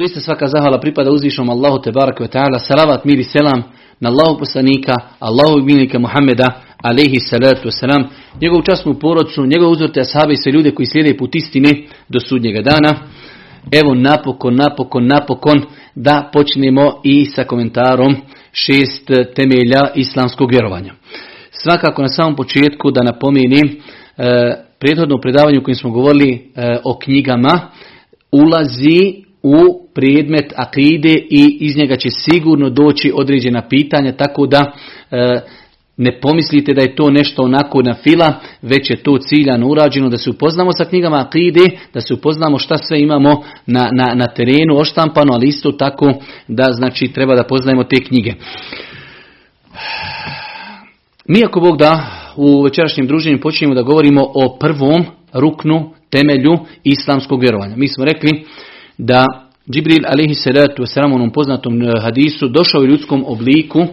Doista svaka zahvala pripada uzvišnom Allahu te barake ta'ala. Salavat, mir i selam na Allahu poslanika, Allahu milnika Muhammeda, alaihi salatu wasalam, njegovu časnu porodcu, njegove uzorte ashabe i sve ljude koji slijede put istine do sudnjega dana. Evo napokon, napokon, napokon da počnemo i sa komentarom šest temelja islamskog vjerovanja. Svakako na samom početku da napomenem e, prethodno predavanju u kojem smo govorili e, o knjigama ulazi u predmet akide i iz njega će sigurno doći određena pitanja, tako da e, ne pomislite da je to nešto onako na fila, već je to ciljano urađeno da se upoznamo sa knjigama akide, da se upoznamo šta sve imamo na, na, na terenu oštampano, ali isto tako da znači treba da poznajemo te knjige. Mi ako Bog da u večerašnjem druženju počinjemo da govorimo o prvom ruknu temelju islamskog vjerovanja. Mi smo rekli da Džibril alaihi salatu wasalam onom poznatom eh, hadisu došao u ljudskom obliku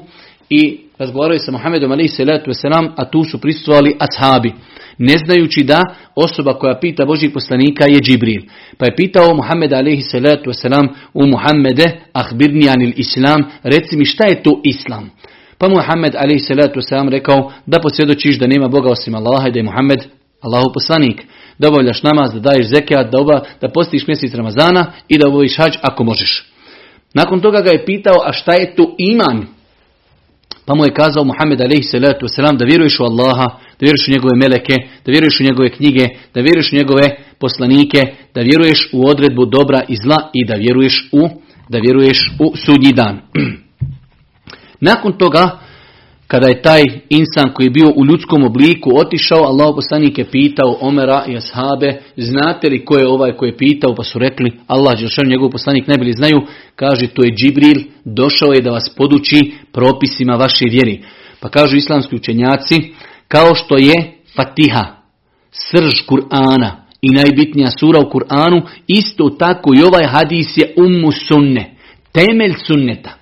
i razgovarao sa Muhammedom alaihi salatu wasalam, a tu su prisustvovali ashabi. Ne znajući da osoba koja pita Božih poslanika je Džibril. Pa je pitao Muhammed alaihi salatu wasalam u Muhammede, ahbirni anil islam, reci mi šta je to islam? Pa Muhammed alaihi salatu wasalam rekao da posvjedočiš da nema Boga osim Allaha i da je Muhammed Allahu poslanik da obavljaš namaz, da daješ zekijat, da, oba, da postiš mjesec Ramazana i da obaviš hađ ako možeš. Nakon toga ga je pitao, a šta je to iman? Pa mu je kazao Muhammed a.s. da vjeruješ u Allaha, da vjeruješ u njegove meleke, da vjeruješ u njegove knjige, da vjeruješ u njegove poslanike, da vjeruješ u odredbu dobra i zla i da vjeruješ u, da vjeruješ u sudnji dan. Nakon toga kada je taj insan koji je bio u ljudskom obliku otišao, Allah poslanik je pitao Omera i Ashabe, znate li ko je ovaj koji je pitao, pa su rekli, Allah Đelšan, njegov poslanik najbolje znaju, kaže, to je Džibril, došao je da vas poduči propisima vaše vjeri. Pa kažu islamski učenjaci, kao što je Fatiha, srž Kur'ana i najbitnija sura u Kur'anu, isto tako i ovaj hadis je ummu sunne, temelj sunneta.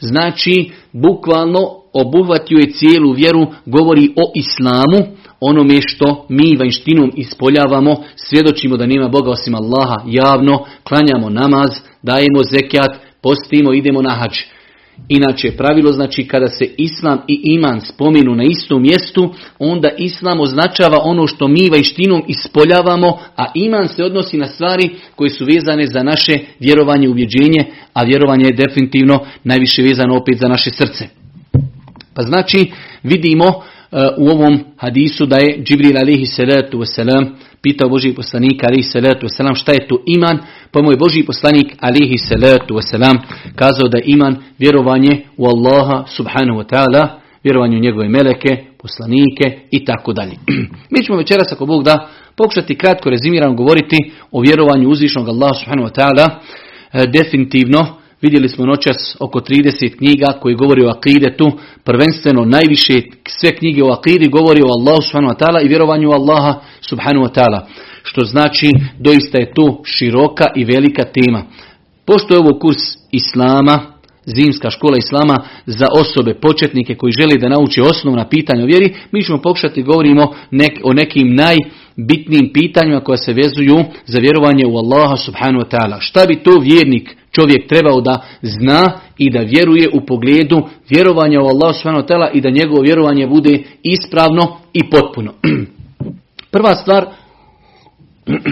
Znači, bukvalno obuhvatio je cijelu vjeru, govori o islamu, onome što mi vanjštinom ispoljavamo, svjedočimo da nema Boga osim Allaha javno, klanjamo namaz, dajemo zekijat, postimo, idemo na hađ. Inače, pravilo znači kada se islam i iman spomenu na istom mjestu, onda islam označava ono što mi vanjštinom ispoljavamo, a iman se odnosi na stvari koje su vezane za naše vjerovanje i ubjeđenje, a vjerovanje je definitivno najviše vezano opet za naše srce. Pa znači vidimo uh, u ovom hadisu da je Džibril alihi salatu wasalam pitao Boži poslanik alihi salatu wasalam šta je to iman, pa mu je Boži poslanik alihi salatu wasalam kazao da iman vjerovanje u Allaha subhanahu wa ta'ala, vjerovanje u njegove meleke, poslanike i tako dalje. Mi ćemo večeras ako Bog da pokušati kratko rezimirano govoriti o vjerovanju uzvišnog Allaha subhanahu wa ta'ala e, definitivno Vidjeli smo noćas oko 30 knjiga koji govori o akidetu, prvenstveno najviše sve knjige o akidi govori o Allahu subhanahu wa ta'ala i vjerovanju Allaha subhanahu wa ta'ala. Što znači doista je to široka i velika tema. Pošto je ovo kurs Islama, zimska škola Islama za osobe, početnike koji žele da nauče osnovna pitanja o vjeri, mi ćemo pokušati govorimo o nekim najbitnijim pitanjima koja se vezuju za vjerovanje u Allaha subhanahu wa ta'ala. Šta bi to vjernik čovjek trebao da zna i da vjeruje u pogledu vjerovanja u Allah subhanahu wa i da njegovo vjerovanje bude ispravno i potpuno. Prva stvar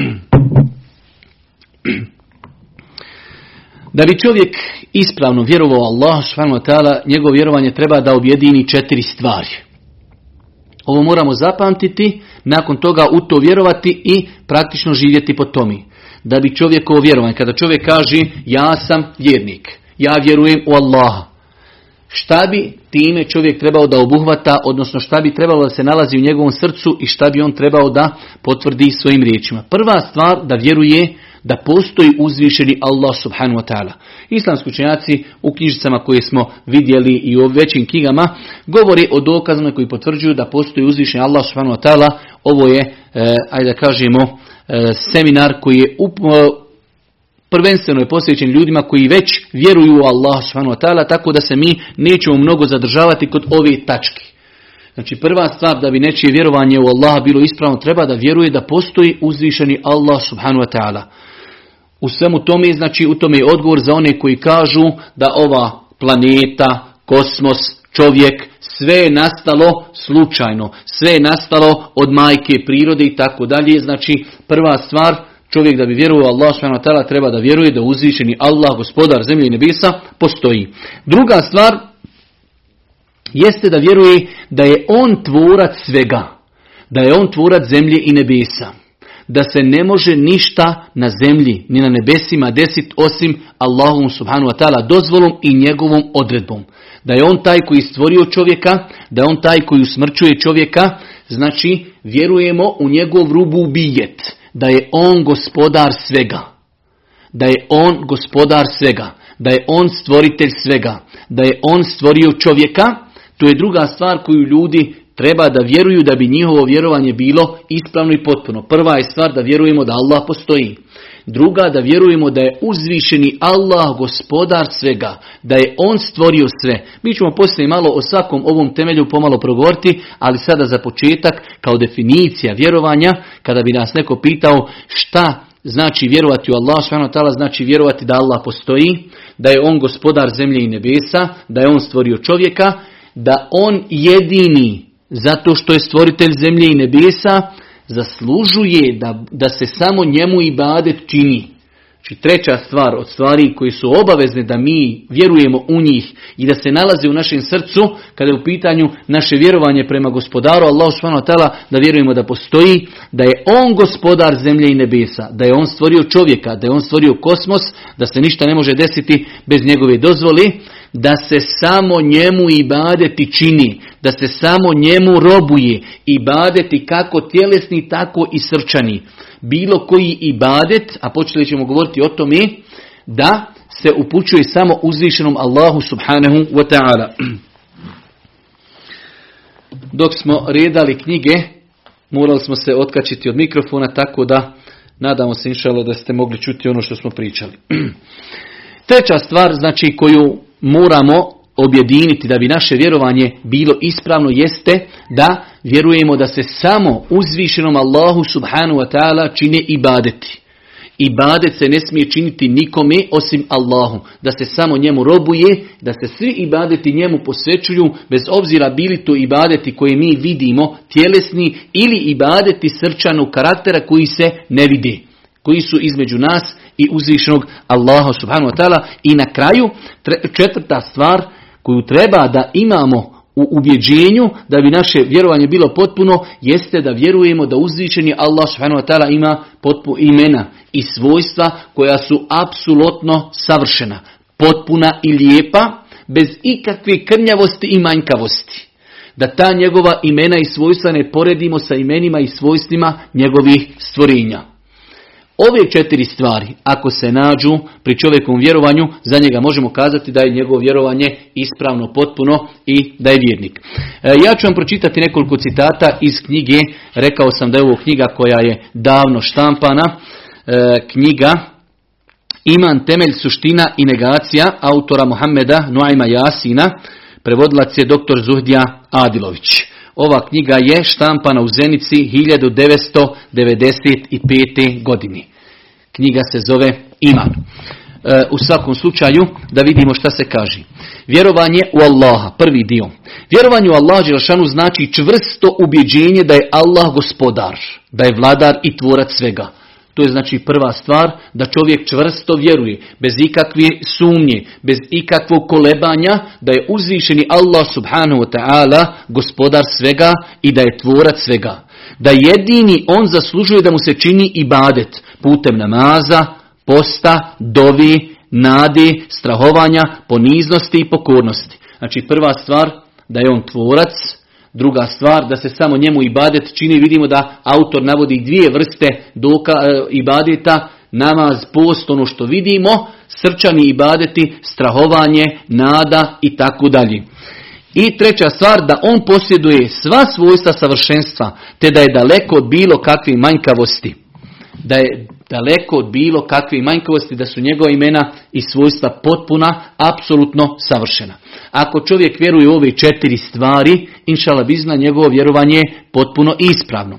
da bi čovjek ispravno vjerovao Allah subhanahu wa ta'ala, njegovo vjerovanje treba da objedini četiri stvari. Ovo moramo zapamtiti, nakon toga u to vjerovati i praktično živjeti po tomi da bi čovjekovo vjerovanje, kada čovjek kaže ja sam vjernik, ja vjerujem u Allaha, šta bi time čovjek trebao da obuhvata, odnosno šta bi trebalo da se nalazi u njegovom srcu i šta bi on trebao da potvrdi svojim riječima. Prva stvar da vjeruje da postoji uzvišeni Allah subhanahu wa ta'ala. Islamski učenjaci u knjižicama koje smo vidjeli i u većim knjigama govori o dokazima koji potvrđuju da postoji uzvišeni Allah subhanahu wa ta'ala. Ovo je, e, ajde da kažemo, E, seminar koji je prvenstveno je posvećen ljudima koji već vjeruju u Allah subhanahu wa ta'ala, tako da se mi nećemo mnogo zadržavati kod ove tačke. Znači prva stvar da bi nečije vjerovanje u Allaha bilo ispravno treba da vjeruje da postoji uzvišeni Allah subhanahu wa ta'ala. U svemu tome, znači u tome je odgovor za one koji kažu da ova planeta, kosmos, čovjek, sve je nastalo slučajno, sve je nastalo od majke prirode i tako dalje. Znači prva stvar, čovjek da bi vjerovao Allah subhanahu treba da vjeruje da uzvišeni Allah, gospodar zemlje i nebesa, postoji. Druga stvar jeste da vjeruje da je on tvorac svega, da je on tvorac zemlje i nebesa da se ne može ništa na zemlji ni na nebesima desiti osim Allahom subhanu wa ta'ala dozvolom i njegovom odredbom. Da je on taj koji stvorio čovjeka, da je on taj koji usmrćuje čovjeka, znači vjerujemo u njegov rubu ubijet, da je on gospodar svega. Da je on gospodar svega, da je on stvoritelj svega, da je on stvorio čovjeka, to je druga stvar koju ljudi treba da vjeruju da bi njihovo vjerovanje bilo ispravno i potpuno. Prva je stvar da vjerujemo da Allah postoji. Druga da vjerujemo da je uzvišeni Allah gospodar svega, da je On stvorio sve. Mi ćemo poslije malo o svakom ovom temelju pomalo progovoriti, ali sada za početak kao definicija vjerovanja, kada bi nas neko pitao šta znači vjerovati u Allah subhanahu znači vjerovati da Allah postoji, da je On gospodar zemlje i nebesa, da je On stvorio čovjeka, da On jedini zato što je stvoritelj zemlje i nebesa, zaslužuje da, da se samo njemu i badet čini. Znači treća stvar od stvari koji su obavezne da mi vjerujemo u njih i da se nalaze u našem srcu kada je u pitanju naše vjerovanje prema gospodaru Allah subhanahu da vjerujemo da postoji, da je on gospodar zemlje i nebesa, da je on stvorio čovjeka, da je on stvorio kosmos, da se ništa ne može desiti bez njegove dozvoli, da se samo njemu ibadeti čini, da se samo njemu robuje ibadeti kako tjelesni, tako i srčani. Bilo koji ibadet, a počeli ćemo govoriti o tome, da se upućuje samo uzvišenom Allahu subhanahu wa ta'ala. Dok smo redali knjige, morali smo se otkačiti od mikrofona, tako da nadamo se inšalo da ste mogli čuti ono što smo pričali. Treća stvar, znači koju moramo objediniti da bi naše vjerovanje bilo ispravno jeste da vjerujemo da se samo uzvišenom Allahu subhanu wa ta'ala čine ibadeti. Ibadet se ne smije činiti nikome osim Allahu. Da se samo njemu robuje, da se svi ibadeti njemu posvećuju, bez obzira bili to ibadeti koje mi vidimo, tjelesni, ili ibadeti srčanog karaktera koji se ne vidi koji su između nas i uzvišenog Allaha subhanahu wa ta'ala. I na kraju, četvrta stvar koju treba da imamo u ubjeđenju da bi naše vjerovanje bilo potpuno, jeste da vjerujemo da uzvišeni Allah subhanahu wa ta'ala ima potpuno imena i svojstva koja su apsolutno savršena, potpuna i lijepa, bez ikakve krnjavosti i manjkavosti. Da ta njegova imena i svojstva ne poredimo sa imenima i svojstvima njegovih stvorenja. Ove četiri stvari, ako se nađu pri čovjekovom vjerovanju, za njega možemo kazati da je njegovo vjerovanje ispravno, potpuno i da je vjernik. E, ja ću vam pročitati nekoliko citata iz knjige, rekao sam da je ovo knjiga koja je davno štampana, e, knjiga Iman temelj suština i negacija autora Mohameda Nuajma Jasina, prevodilac je dr. Zuhdija Adilović. Ova knjiga je štampana u Zenici 1995. godini. Knjiga se zove Iman. E, u svakom slučaju da vidimo šta se kaže. Vjerovanje u Allaha, prvi dio. Vjerovanje u Allaha Đelšanu znači čvrsto ubjeđenje da je Allah gospodar, da je vladar i tvorac svega. To je znači prva stvar da čovjek čvrsto vjeruje, bez ikakve sumnje, bez ikakvog kolebanja, da je uzvišeni Allah subhanahu wa ta'ala gospodar svega i da je tvorac svega. Da jedini on zaslužuje da mu se čini ibadet. Putem namaza, posta, dovi, nadi, strahovanja, poniznosti i pokornosti. Znači prva stvar da je on tvorac, Druga stvar, da se samo njemu ibadet čini, vidimo da autor navodi dvije vrste doka, e, ibadeta, namaz, post, ono što vidimo, srčani ibadeti, strahovanje, nada i tako dalje. I treća stvar, da on posjeduje sva svojstva savršenstva, te da je daleko od bilo kakve manjkavosti. Da je daleko od bilo kakve manjkavosti, da su njegova imena i svojstva potpuna, apsolutno savršena. Ako čovjek vjeruje u ove četiri stvari, inšala bizna, njegovo vjerovanje je potpuno ispravno.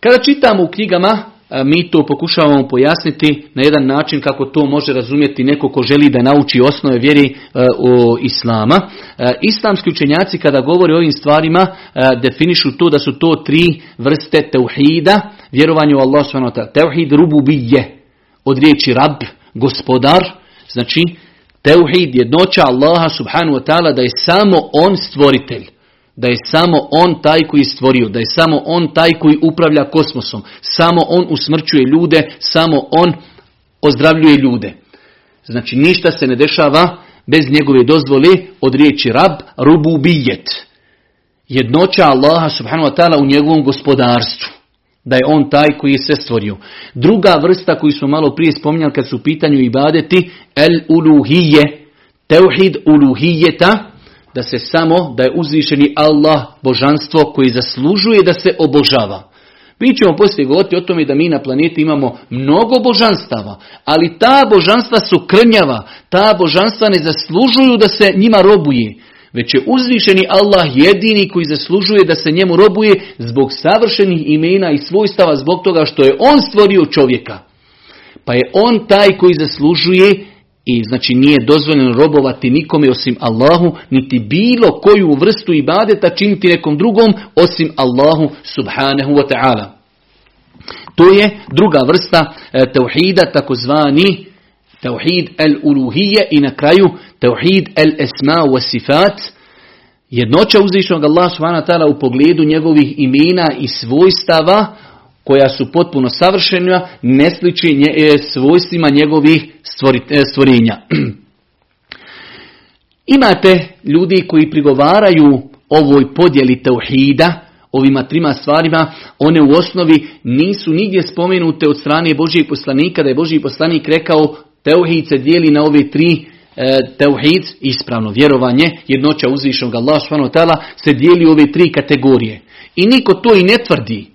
Kada čitamo u knjigama mi to pokušavamo pojasniti na jedan način kako to može razumjeti neko ko želi da nauči osnove vjeri o Islama. Islamski učenjaci kada govore o ovim stvarima definišu to da su to tri vrste teuhida, vjerovanje u Allah s.w.t. Teuhid rububije, od riječi rab, gospodar, znači teuhid jednoća Allaha subhanahu wa ta'ala da je samo on stvoritelj da je samo on taj koji stvorio, da je samo on taj koji upravlja kosmosom, samo on usmrćuje ljude, samo on ozdravljuje ljude. Znači ništa se ne dešava bez njegove dozvole od riječi rab, rububijet. Jednoća Allaha subhanahu wa ta'ala u njegovom gospodarstvu. Da je on taj koji je sve stvorio. Druga vrsta koju smo malo prije spominjali kad su u pitanju ibadeti, el uluhije, teuhid uluhijeta, da se samo, da je uzvišeni Allah božanstvo koji zaslužuje da se obožava. Mi ćemo poslije govoriti o tome da mi na planeti imamo mnogo božanstava, ali ta božanstva su krnjava, ta božanstva ne zaslužuju da se njima robuje, već je uzvišeni Allah jedini koji zaslužuje da se njemu robuje zbog savršenih imena i svojstava, zbog toga što je on stvorio čovjeka. Pa je on taj koji zaslužuje i znači nije dozvoljeno robovati nikome osim Allahu, niti bilo koju vrstu ibadeta činiti nekom drugom osim Allahu subhanahu wa ta'ala. To je druga vrsta e, tauhida, takozvani tauhid el-uluhije i na kraju tauhid el-esma wa sifat, jednoća uzvišenog Allah subhanahu wa ta'ala u pogledu njegovih imena i svojstava, koja su potpuno savršena, ne sliči nje, e, svojstvima njegovih e, stvorenja. Imate ljudi koji prigovaraju ovoj podjeli tauhida, ovima trima stvarima, one u osnovi nisu nigdje spomenute od strane Božijeg poslanika, da je Božiji poslanik rekao tauhid se dijeli na ove tri e, tauhid, ispravno vjerovanje, jednoća uzvišnog Allah se dijeli u ove tri kategorije. I niko to i ne tvrdi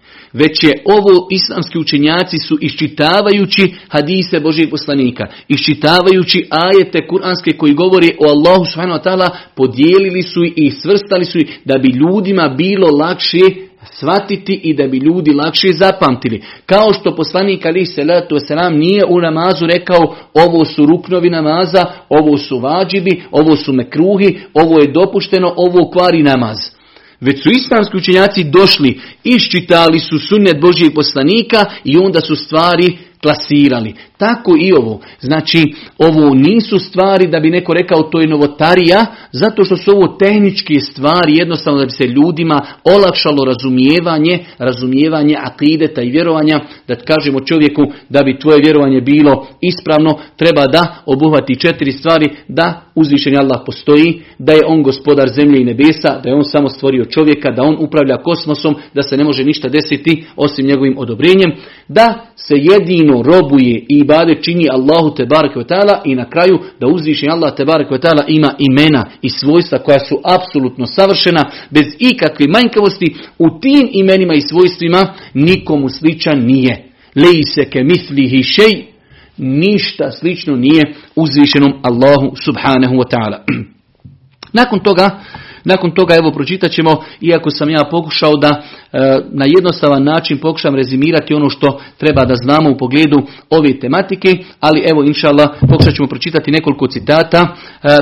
već je ovo islamski učenjaci su iščitavajući hadise Božih poslanika, iščitavajući ajete kuranske koji govori o Allahu subhanahu wa podijelili su i svrstali su da bi ljudima bilo lakše shvatiti i da bi ljudi lakše zapamtili. Kao što poslanik Ali salatu wasalam nije u namazu rekao ovo su ruknovi namaza, ovo su vađibi, ovo su mekruhi, ovo je dopušteno, ovo kvari namaz. Već su islamski učenjaci došli, iščitali su sunnet Božijeg poslanika i onda su stvari klasirali. Tako i ovo. Znači, ovo nisu stvari da bi neko rekao to je novotarija, zato što su ovo tehničke stvari, jednostavno da bi se ljudima olakšalo razumijevanje, razumijevanje akideta i vjerovanja, da kažemo čovjeku da bi tvoje vjerovanje bilo ispravno, treba da obuhvati četiri stvari, da uzvišenje Allah postoji, da je on gospodar zemlje i nebesa, da je on samo stvorio čovjeka, da on upravlja kosmosom, da se ne može ništa desiti osim njegovim odobrenjem, da se jedino robuje i ibade čini Allahu te bareke i na kraju da uzviši Allah te bareke ima imena i svojstva koja su apsolutno savršena bez ikakve manjkavosti u tim imenima i svojstvima nikomu sličan nije. Lejse ke mislihi šej ništa slično nije uzvišenom Allahu subhanahu wa ta'ala. Nakon toga nakon toga evo pročitat ćemo, iako sam ja pokušao da e, na jednostavan način pokušam rezimirati ono što treba da znamo u pogledu ove tematike, ali evo inšallah pokušat ćemo pročitati nekoliko citata, e,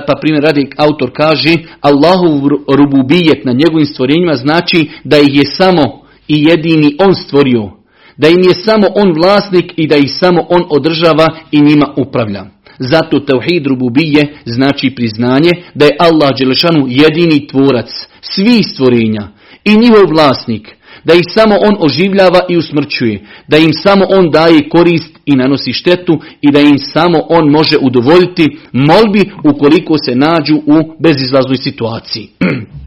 pa primjer radi autor kaže Allahu rububijet na njegovim stvorenjima znači da ih je samo i jedini on stvorio, da im je samo on vlasnik i da ih samo on održava i njima upravlja. Zato tauhid rububije znači priznanje da je Allah Đelešanu jedini tvorac svih stvorenja i njihov vlasnik, da ih samo on oživljava i usmrćuje, da im samo on daje korist i nanosi štetu i da im samo on može udovoljiti molbi ukoliko se nađu u bezizlaznoj situaciji.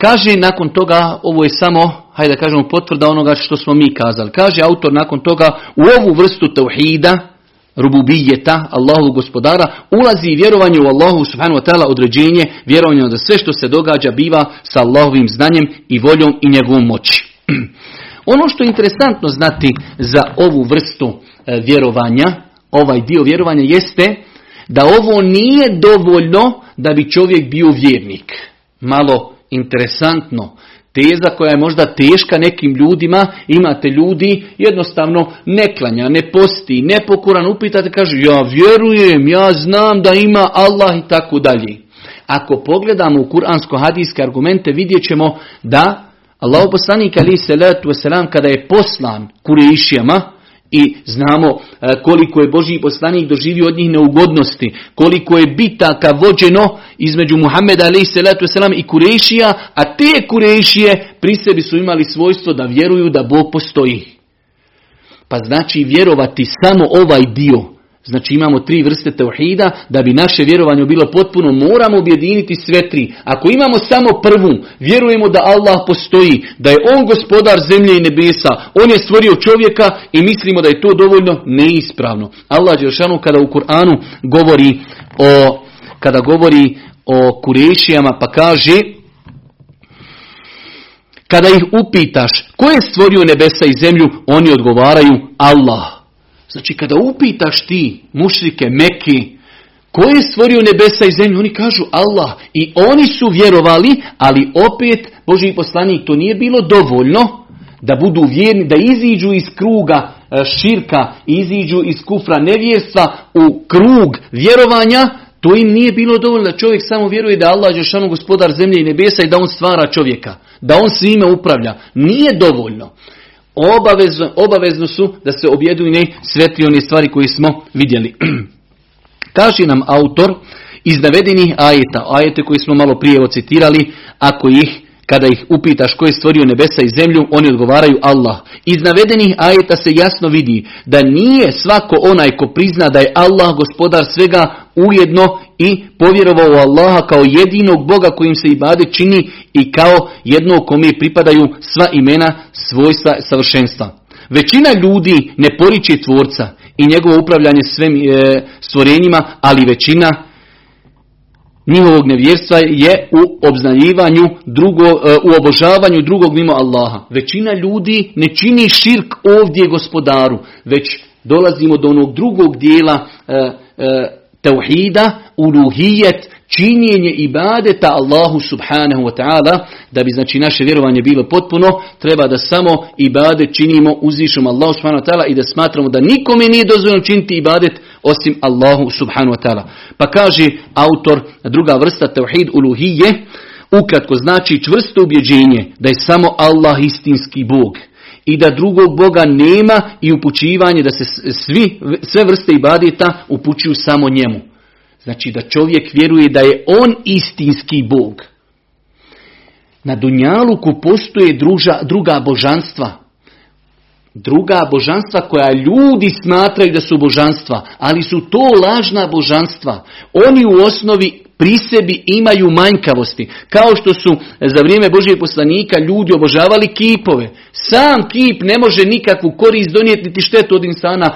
Kaže nakon toga, ovo je samo hajde da kažemo, potvrda onoga što smo mi kazali. Kaže autor nakon toga, u ovu vrstu tauhida, rububijeta, Allahu gospodara, ulazi vjerovanje u Allahu subhanahu wa ta'ala određenje, vjerovanje da sve što se događa biva sa Allahovim znanjem i voljom i njegovom moći. Ono što je interesantno znati za ovu vrstu e, vjerovanja, ovaj dio vjerovanja jeste da ovo nije dovoljno da bi čovjek bio vjernik. Malo interesantno Teza koja je možda teška nekim ljudima, imate ljudi jednostavno ne klanja, ne posti, nepokoran, upitate, kaže ja vjerujem, ja znam da ima Allah i tako dalje. Ako pogledamo u kuransko-hadijske argumente vidjet ćemo da Allah poslanik ali salatu wasalam kada je poslan Kurešijama, i znamo e, koliko je Božji poslanik doživio od njih neugodnosti, koliko je bitaka vođeno između Muhammeda a.s. i Kurešija, a te Kurešije pri sebi su imali svojstvo da vjeruju da Bog postoji. Pa znači vjerovati samo ovaj dio Znači imamo tri vrste teuhida, da bi naše vjerovanje bilo potpuno, moramo objediniti sve tri. Ako imamo samo prvu, vjerujemo da Allah postoji, da je On gospodar zemlje i nebesa, On je stvorio čovjeka i mislimo da je to dovoljno neispravno. Allah Đelšanu kada u Kur'anu govori o, kada govori o kurešijama pa kaže kada ih upitaš ko je stvorio nebesa i zemlju, oni odgovaraju Allah. Znači kada upitaš ti mušrike Meki, ko je stvorio nebesa i zemlju, oni kažu Allah. I oni su vjerovali, ali opet Boži poslanik to nije bilo dovoljno da budu vjerni, da iziđu iz kruga e, širka, iziđu iz kufra nevjerstva u krug vjerovanja, to im nije bilo dovoljno da čovjek samo vjeruje da Allah je šanu gospodar zemlje i nebesa i da on stvara čovjeka, da on svime upravlja. Nije dovoljno obavezno, obavezno su da se objedine sve tri one stvari koje smo vidjeli. Kaže nam autor iz navedenih ajeta, ajete koje smo malo prije ocitirali, ako ih kada ih upitaš ko je stvorio nebesa i zemlju, oni odgovaraju Allah. Iz navedenih ajeta se jasno vidi da nije svako onaj ko prizna da je Allah gospodar svega ujedno i povjerovao u Allaha kao jedinog Boga kojim se ibade čini i kao jednog kome pripadaju sva imena svojstva savršenstva. Većina ljudi ne poriče tvorca i njegovo upravljanje svim e, stvorenjima, ali većina njihovog nevjerstva je u obznaljivanju, drugo, e, u obožavanju drugog mimo Allaha. Većina ljudi ne čini širk ovdje gospodaru, već dolazimo do onog drugog dijela e, tauhida, uluhijet, činjenje ibadeta Allahu subhanahu wa ta'ala, da bi znači naše vjerovanje bilo potpuno, treba da samo ibadet činimo uzvišom Allahu subhanahu wa ta'ala i da smatramo da nikome nije dozvoljeno činiti ibadet osim Allahu subhanahu wa ta'ala. Pa kaže autor, druga vrsta tauhid uluhije, ukratko znači čvrsto ubjeđenje da je samo Allah istinski Bog i da drugog Boga nema i upućivanje da se svi, sve vrste ibadeta upućuju samo njemu. Znači da čovjek vjeruje da je on istinski Bog. Na Dunjaluku postoje druža, druga božanstva. Druga božanstva koja ljudi smatraju da su božanstva, ali su to lažna božanstva. Oni u osnovi pri sebi imaju manjkavosti. Kao što su za vrijeme Božijeg poslanika ljudi obožavali kipove. Sam kip ne može nikakvu korist donijeti niti štetu od insana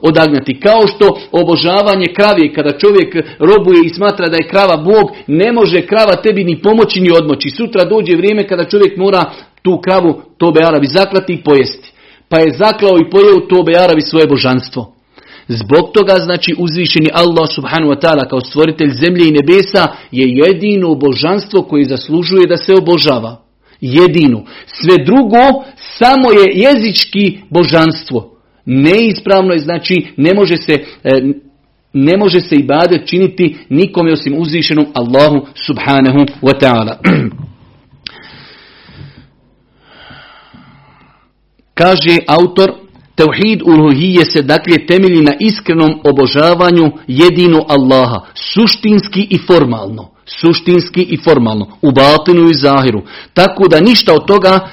odagnati. Kao što obožavanje krave, kada čovjek robuje i smatra da je krava Bog, ne može krava tebi ni pomoći ni odmoći. Sutra dođe vrijeme kada čovjek mora tu kravu tobe Arabi zaklati i pojesti. Pa je zaklao i pojeo tobe Arabi svoje božanstvo. Zbog toga znači uzvišeni Allah subhanahu wa ta'ala kao stvoritelj zemlje i nebesa je jedino božanstvo koje zaslužuje da se obožava. Jedino. Sve drugo samo je jezički božanstvo. Neispravno je znači ne može se e, ne može se ibadet činiti nikome osim uzvišenom Allahu subhanahu wa ta'ala. Kaže autor Tauhid uluhije se dakle temelji na iskrenom obožavanju jedino Allaha, suštinski i formalno. Suštinski i formalno, u batinu i zahiru. Tako da ništa od toga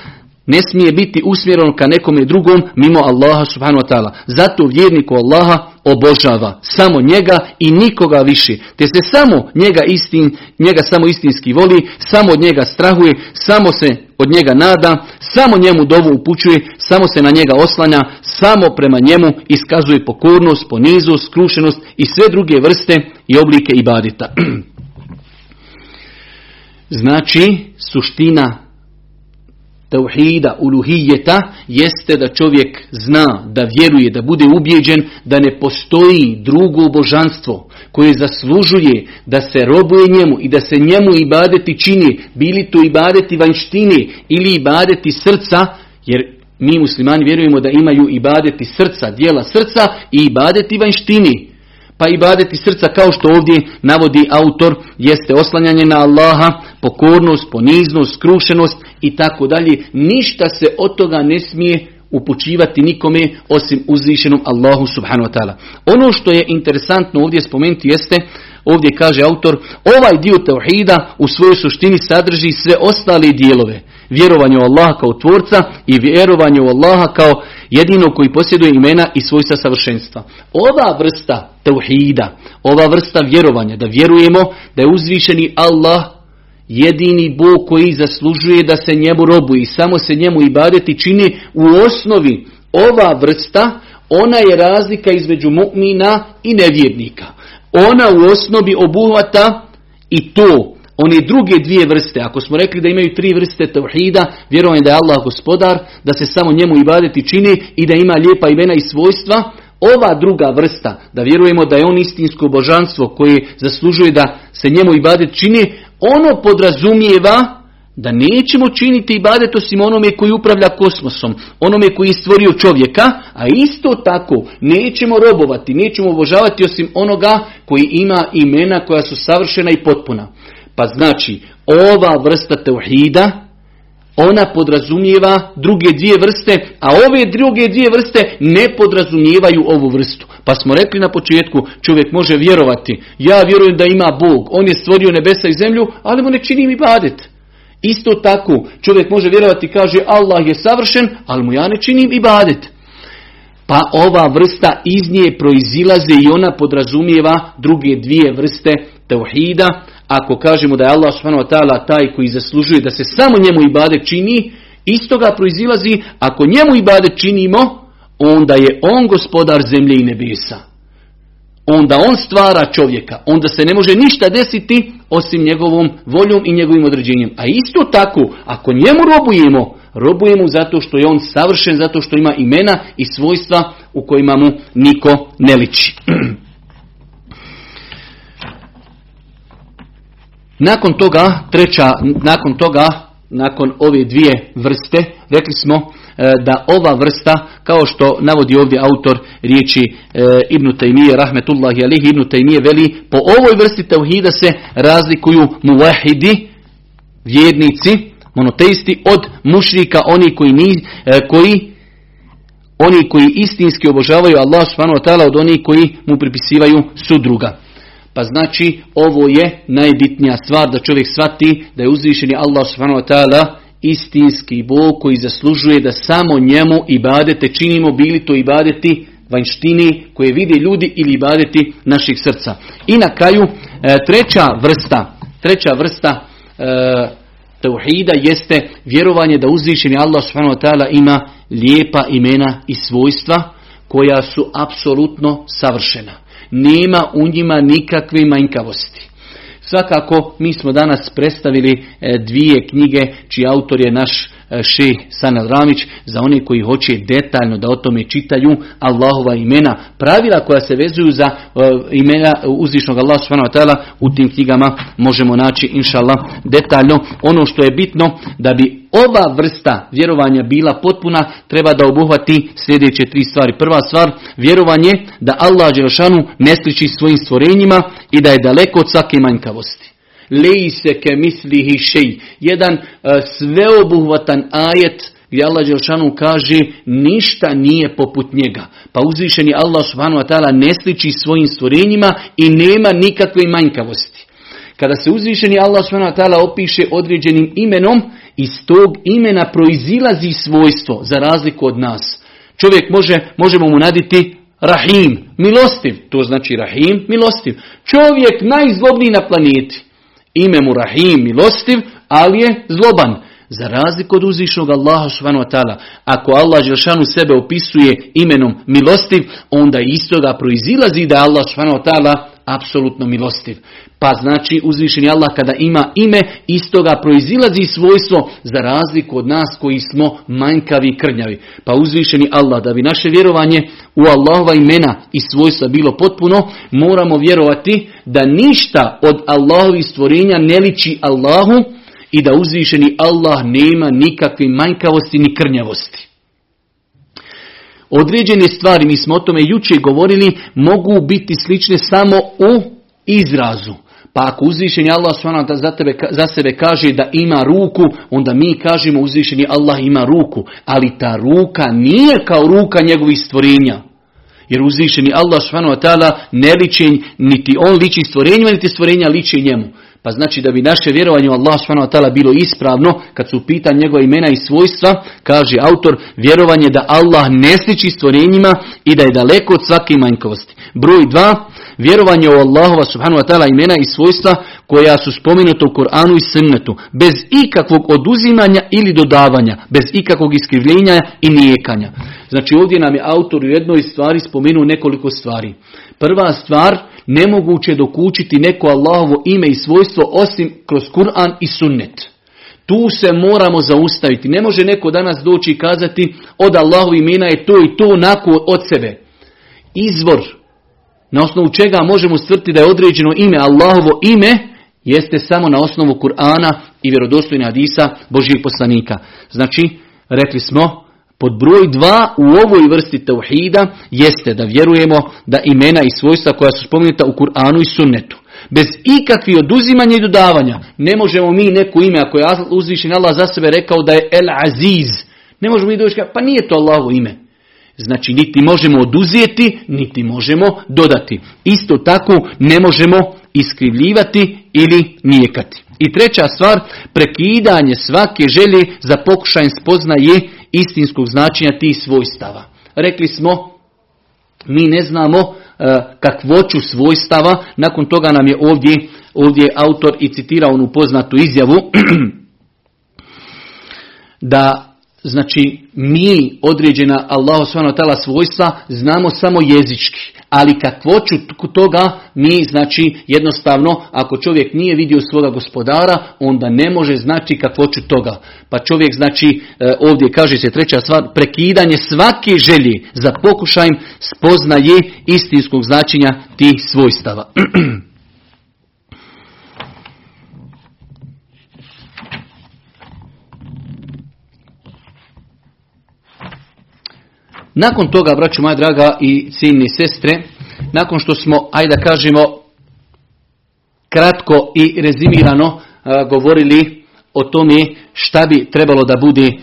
ne smije biti usmjereno ka nekome drugom mimo Allaha subhanahu wa ta'ala. Zato vjerniku Allaha obožava samo njega i nikoga više. Te se samo njega, istin, njega samo istinski voli, samo od njega strahuje, samo se od njega nada, samo njemu dovu upućuje, samo se na njega oslanja, samo prema njemu iskazuje pokornost, ponizu, skrušenost i sve druge vrste i oblike ibadita. Znači, suština tauhida, uluhijeta, jeste da čovjek zna, da vjeruje, da bude ubjeđen, da ne postoji drugo božanstvo koje zaslužuje da se robuje njemu i da se njemu ibadeti čini, bili to ibadeti vanštine ili ibadeti srca, jer mi muslimani vjerujemo da imaju ibadeti srca, dijela srca i ibadeti vanštini. Pa ibadeti srca kao što ovdje navodi autor jeste oslanjanje na Allaha, pokornost, poniznost, skrušenost i tako dalje. Ništa se od toga ne smije upućivati nikome osim uzvišenom Allahu subhanahu wa ta'ala. Ono što je interesantno ovdje spomenuti jeste, ovdje kaže autor, ovaj dio tauhida u svojoj suštini sadrži sve ostale dijelove. Vjerovanje u Allaha kao tvorca i vjerovanje u Allaha kao jedino koji posjeduje imena i svojstva savršenstva. Ova vrsta tauhida, ova vrsta vjerovanja, da vjerujemo da je uzvišeni Allah jedini Bog koji zaslužuje da se njemu robuje i samo se njemu ibadeti čini u osnovi ova vrsta, ona je razlika između mu'mina i nevjernika. Ona u osnovi obuhvata i to, one druge dvije vrste. Ako smo rekli da imaju tri vrste tauhida, vjerujem da je Allah gospodar, da se samo njemu ibadeti čini i da ima lijepa imena i svojstva, ova druga vrsta, da vjerujemo da je on istinsko božanstvo koje zaslužuje da se njemu ibadet čini, ono podrazumijeva da nećemo činiti ibadet osim onome koji upravlja kosmosom, onome koji je stvorio čovjeka, a isto tako nećemo robovati, nećemo obožavati osim onoga koji ima imena koja su savršena i potpuna. Pa znači, ova vrsta teuhida, ona podrazumijeva druge dvije vrste, a ove druge dvije vrste ne podrazumijevaju ovu vrstu. Pa smo rekli na početku, čovjek može vjerovati, ja vjerujem da ima Bog, on je stvorio nebesa i zemlju, ali mu ne čini mi badet. Isto tako, čovjek može vjerovati, kaže Allah je savršen, ali mu ja ne činim i badet. Pa ova vrsta iz nje proizilaze i ona podrazumijeva druge dvije vrste teuhida. Ako kažemo da je Allah subhanahu wa ta'ala taj koji zaslužuje da se samo njemu ibade čini, isto ga proizilazi, ako njemu ibade činimo, onda je on gospodar zemlje i nebesa. Onda on stvara čovjeka. Onda se ne može ništa desiti osim njegovom voljom i njegovim određenjem. A isto tako, ako njemu robujemo, robujemo zato što je on savršen, zato što ima imena i svojstva u kojima mu niko ne liči. Nakon toga, treća, nakon toga, nakon ove dvije vrste, rekli smo E, da ova vrsta, kao što navodi ovdje autor riječi e, Ibn Taymiye, rahmetullahi alihi, Ibn Taymiye veli, po ovoj vrsti tauhida se razlikuju muvahidi, vjernici, monoteisti, od mušrika, oni koji, ni, e, koji oni koji istinski obožavaju Allah subhanahu ta'ala od onih koji mu pripisivaju sudruga. Pa znači ovo je najbitnija stvar da čovjek shvati da je uzvišeni Allah subhanahu wa ta'ala istinski Bog koji zaslužuje da samo njemu ibadete činimo, bili to ibadeti vanjštini koje vide ljudi ili ibadeti naših srca. I na kraju e, treća vrsta, treća vrsta e, tauhida jeste vjerovanje da uzvišeni Allah subhanahu wa ta'ala ima lijepa imena i svojstva koja su apsolutno savršena. Nema u njima nikakve manjkavosti. Svakako, mi smo danas predstavili e, dvije knjige čiji autor je naš e, šeh Sanel Ramić za one koji hoće detaljno da o tome čitaju Allahova imena, pravila koja se vezuju za e, imena uzvišnog Allah u tim knjigama možemo naći inšallah detaljno. Ono što je bitno da bi ova vrsta vjerovanja bila potpuna, treba da obuhvati sljedeće tri stvari. Prva stvar, vjerovanje da Allah Đelšanu ne sliči svojim stvorenjima i da je daleko od svake manjkavosti. Leji se ke mislihi šej. Jedan uh, sveobuhvatan ajet gdje Allah Đelšanu kaže ništa nije poput njega. Pa uzvišeni Allah subhanahu wa ta'ala ne sliči svojim stvorenjima i nema nikakve manjkavosti. Kada se uzvišeni Allah subhanahu wa ta'ala opiše određenim imenom, iz tog imena proizilazi svojstvo za razliku od nas. Čovjek može, možemo mu naditi Rahim, milostiv. To znači Rahim, milostiv. Čovjek najzlobniji na planeti. Ime mu Rahim, milostiv, ali je zloban. Za razliku od uzvišnog Allaha subhanahu wa ako Allah Želšanu sebe opisuje imenom milostiv, onda iz toga proizilazi da Allah subhanahu wa apsolutno milostiv. Pa znači uzvišeni Allah kada ima ime, iz toga proizilazi svojstvo za razliku od nas koji smo manjkavi i krnjavi. Pa uzvišeni Allah, da bi naše vjerovanje u Allahova imena i svojstva bilo potpuno, moramo vjerovati da ništa od Allahovih stvorenja ne liči Allahu i da uzvišeni Allah nema nikakve manjkavosti ni krnjavosti. Određene stvari, mi smo o tome jučer govorili, mogu biti slične samo u izrazu. Pa ako uzvišeni Allah za, tebe, za sebe kaže da ima ruku, onda mi kažemo uzvišeni Allah ima ruku. Ali ta ruka nije kao ruka njegovih stvorenja. Jer uzvišeni Allah ne liči, niti on liči stvorenjima, niti stvorenja liči njemu. Pa znači da bi naše vjerovanje u Allah subhanahu bilo ispravno, kad su pitan njegova imena i svojstva, kaže autor, vjerovanje da Allah ne sliči stvorenjima i da je daleko od svake manjkovosti. Broj dva, vjerovanje u Allahova subhanahu wa imena i svojstva koja su spomenuta u Koranu i Sunnetu, bez ikakvog oduzimanja ili dodavanja, bez ikakvog iskrivljenja i nijekanja. Znači ovdje nam je autor u jednoj stvari spomenuo nekoliko stvari. Prva stvar, nemoguće dokučiti neko Allahovo ime i svojstvo osim kroz Kur'an i sunnet. Tu se moramo zaustaviti. Ne može neko danas doći i kazati od Allahovi imena je to i to onako od sebe. Izvor na osnovu čega možemo stvrti da je određeno ime Allahovo ime jeste samo na osnovu Kur'ana i vjerodostojne hadisa Božijeg poslanika. Znači, rekli smo, pod broj dva u ovoj vrsti tauhida jeste da vjerujemo da imena i svojstva koja su spomenuta u Kur'anu i sunnetu. Bez ikakvih oduzimanja i dodavanja. Ne možemo mi neko ime, ako je uzvišen Allah za sebe rekao da je El Aziz. Ne možemo mi doći pa nije to Allahovo ime. Znači niti možemo oduzijeti, niti možemo dodati. Isto tako ne možemo iskrivljivati ili nijekati. I treća stvar, prekidanje svake želje za pokušaj spoznaje istinskog značenja tih svojstava. Rekli smo, mi ne znamo uh, kakvoću svojstava, nakon toga nam je ovdje, ovdje autor i citirao onu poznatu izjavu da Znači, mi određena Allahu s.w.t. svojstva znamo samo jezički, ali kakvoću toga mi, znači, jednostavno, ako čovjek nije vidio svoga gospodara, onda ne može znači kakvoću toga. Pa čovjek, znači, e, ovdje kaže se treća stvar, prekidanje svake želje za pokušajem spoznaje istinskog značenja tih svojstava. Nakon toga, braću moja draga i ciljni sestre, nakon što smo, ajde da kažemo, kratko i rezimirano govorili o tome šta bi trebalo da bude e,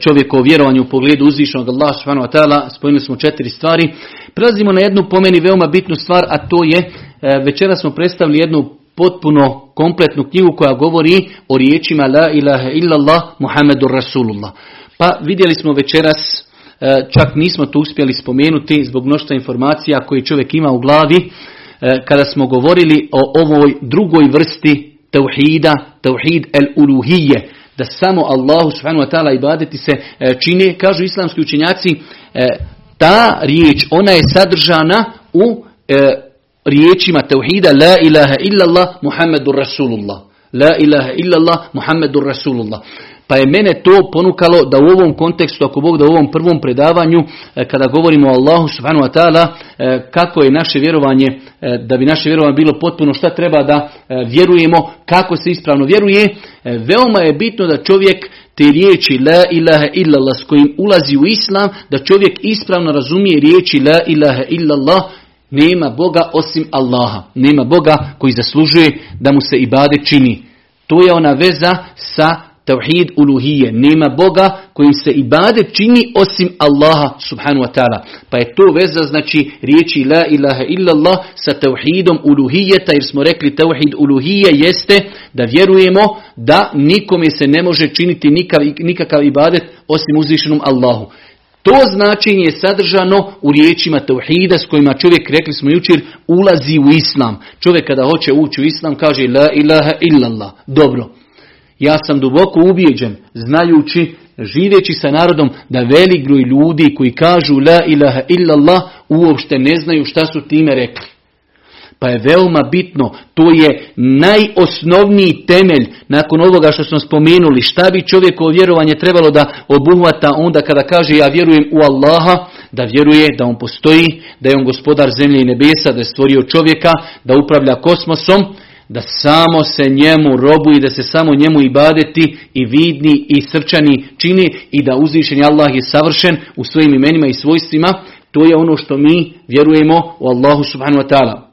čovjeko vjerovanju u pogledu uzvišenog Allah subhanahu wa ta'ala, spojili smo četiri stvari. Prelazimo na jednu po meni veoma bitnu stvar, a to je, e, večera smo predstavili jednu potpuno kompletnu knjigu koja govori o riječima La ilaha illallah Muhammedur Rasulullah. Pa vidjeli smo večeras E, čak nismo to uspjeli spomenuti zbog mnoštva informacija koje čovjek ima u glavi, e, kada smo govorili o ovoj drugoj vrsti tauhida, tauhid el-uluhije, da samo Allahu subhanahu wa ta'ala ibadeti se e, čini, kažu islamski učenjaci, ta riječ, ona je sadržana u riječima tauhida la ilaha illallah Muhammedur Rasulullah. La ilaha illallah Muhammedur Rasulullah. Pa je mene to ponukalo da u ovom kontekstu, ako Bog da u ovom prvom predavanju, e, kada govorimo o Allahu subhanahu wa ta'ala, e, kako je naše vjerovanje, e, da bi naše vjerovanje bilo potpuno, šta treba da vjerujemo, kako se ispravno vjeruje, veoma je bitno da čovjek te riječi la ilaha illallah s kojim ulazi u islam, da čovjek ispravno razumije riječi la ilaha illallah, nema Boga osim Allaha. Nema Boga koji zaslužuje da mu se ibade čini. To je ona veza sa Tauhid uluhije. Nema Boga kojim se ibadet čini osim Allaha subhanu wa ta'ala. Pa je to veza znači riječi la ilaha illallah sa tauhidom uluhijeta jer smo rekli tauhid uluhije jeste da vjerujemo da nikome se ne može činiti nikakav ibadet osim uzvišenom Allahu. To značenje je sadržano u riječima tauhida s kojima čovjek, rekli smo jučer, ulazi u islam. Čovjek kada hoće ući u islam kaže la ilaha illallah. Dobro. Ja sam duboko ubijeđen, znajući, živeći sa narodom, da velik broj ljudi koji kažu la ilaha illallah uopšte ne znaju šta su time rekli. Pa je veoma bitno, to je najosnovniji temelj nakon ovoga što smo spomenuli, šta bi čovjekovo vjerovanje trebalo da obuhvata onda kada kaže ja vjerujem u Allaha, da vjeruje da on postoji, da je on gospodar zemlje i nebesa, da je stvorio čovjeka, da upravlja kosmosom, da samo se njemu robu i da se samo njemu ibadeti i vidni i srčani čini i da uzvišeni Allah je savršen u svojim imenima i svojstvima, to je ono što mi vjerujemo u Allahu subhanahu wa ta'ala.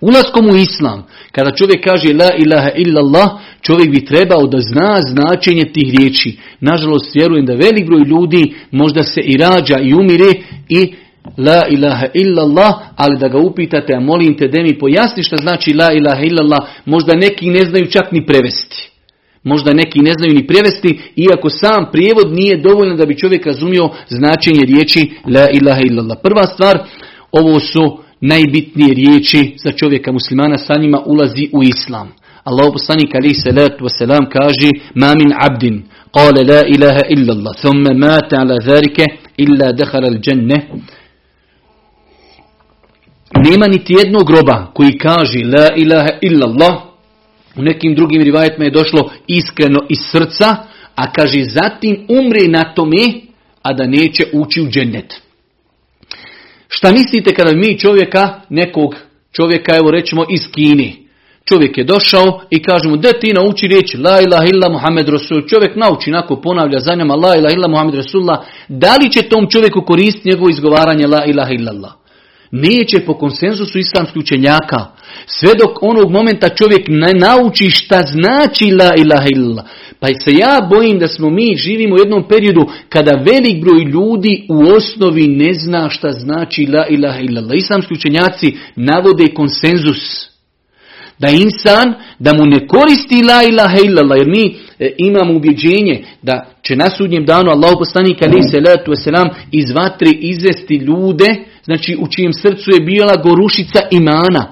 Ulaskom u islam, kada čovjek kaže la ilaha illallah, čovjek bi trebao da zna značenje tih riječi. Nažalost, vjerujem da velik broj ljudi možda se i rađa i umire i la ilaha illallah, ali da ga upitate, a molim te da mi pojasni što znači la ilaha illallah, možda neki ne znaju čak ni prevesti. Možda neki ne znaju ni prevesti, iako sam prijevod nije dovoljno da bi čovjek razumio značenje riječi la ilaha illallah. Prva stvar, ovo su najbitnije riječi za čovjeka muslimana, sa njima ulazi u islam. Allah poslanik ali salatu wasalam kaže ma min abdin qala la ilaha illa Allah thumma mata ala zalika illa dakhala al nema niti jednog groba koji kaže la ilaha illa Allah u nekim drugim rivajetima je došlo iskreno iz srca a kaže zatim umre na tome a da neće ući u džennet Šta mislite kada mi čovjeka, nekog čovjeka, evo rećemo iz Kini, čovjek je došao i kažemo da ti nauči riječ la ilaha illa Muhammed Rasul. Čovjek nauči, nako ponavlja za njama la ilaha illa Muhammed Rasulullah. Da li će tom čovjeku koristiti njegovo izgovaranje la ilaha illallah? Neće po konsenzusu islamskih učenjaka. Sve dok onog momenta čovjek ne nauči šta znači la ilaha illallah. Pa se ja bojim da smo mi živimo u jednom periodu kada velik broj ljudi u osnovi ne zna šta znači la ilaha illallah. Islamski učenjaci navode konsenzus. Da insan, da mu ne koristi la ilaha illallah, jer mi e, imamo ubjeđenje da će na sudnjem danu Allah poslanik ali se letu selam iz vatre izvesti ljude, znači u čijem srcu je bila gorušica imana.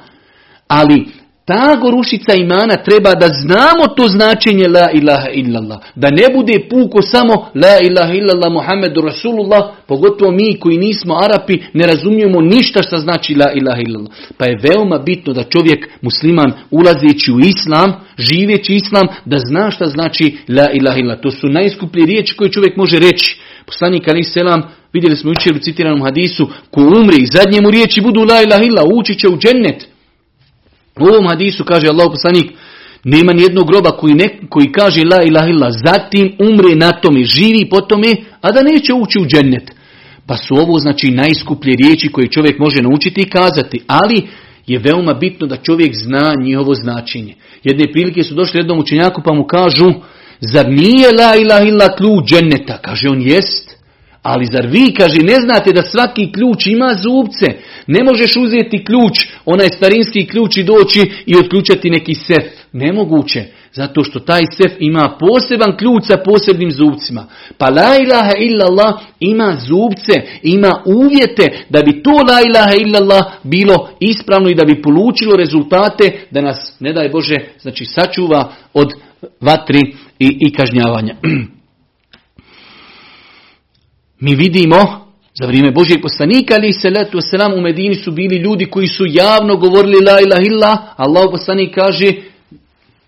Ali ta gorušica imana treba da znamo to značenje la ilaha illallah. Da ne bude puko samo la ilaha illallah Muhammedu Rasulullah, pogotovo mi koji nismo Arapi ne razumijemo ništa što znači la ilaha illallah. Pa je veoma bitno da čovjek musliman ulazeći u islam, živeći islam, da zna šta znači la ilaha illallah. To su najskuplje riječi koje čovjek može reći. Poslanik Ali Selam, vidjeli smo jučer u citiranom hadisu, ko umri i zadnje mu riječi budu la ilaha illallah, ući će u džennet. U ovom hadisu kaže Allah poslanik, nema nijednog groba koji, ne, koji kaže la ilaha illa, zatim umre na tome, živi po tome, a da neće ući u džennet. Pa su ovo znači najskuplje riječi koje čovjek može naučiti i kazati, ali je veoma bitno da čovjek zna njihovo značenje. Jedne prilike su došli jednom učenjaku pa mu kažu, zar nije la ilaha illa ključ dženneta? Kaže on jest. Ali zar vi, kaže, ne znate da svaki ključ ima zubce? Ne možeš uzeti ključ, onaj starinski ključ i doći i otključati neki sef. Nemoguće. Zato što taj sef ima poseban ključ sa posebnim zubcima. Pa la ilaha illallah ima zubce, ima uvjete da bi to la ilaha illallah bilo ispravno i da bi polučilo rezultate da nas, ne daj Bože, znači sačuva od vatri i, i kažnjavanja. Mi vidimo za vrijeme Božijeg poslanika ali se letu selam u Medini su bili ljudi koji su javno govorili la ilaha illa, Allah poslanik kaže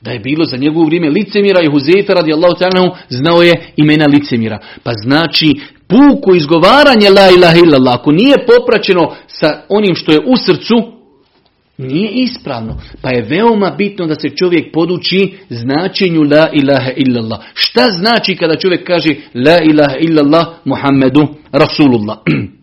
da je bilo za njegovo vrijeme licemira i Huzefa radi Allahu ta'ala znao je imena licemira. Pa znači puku izgovaranje la ilaha illallah ako nije popraćeno sa onim što je u srcu nije ispravno. Pa je veoma bitno da se čovjek poduči značenju la ilaha illallah. Šta znači kada čovjek kaže la ilaha illallah Muhammedu Rasulullah?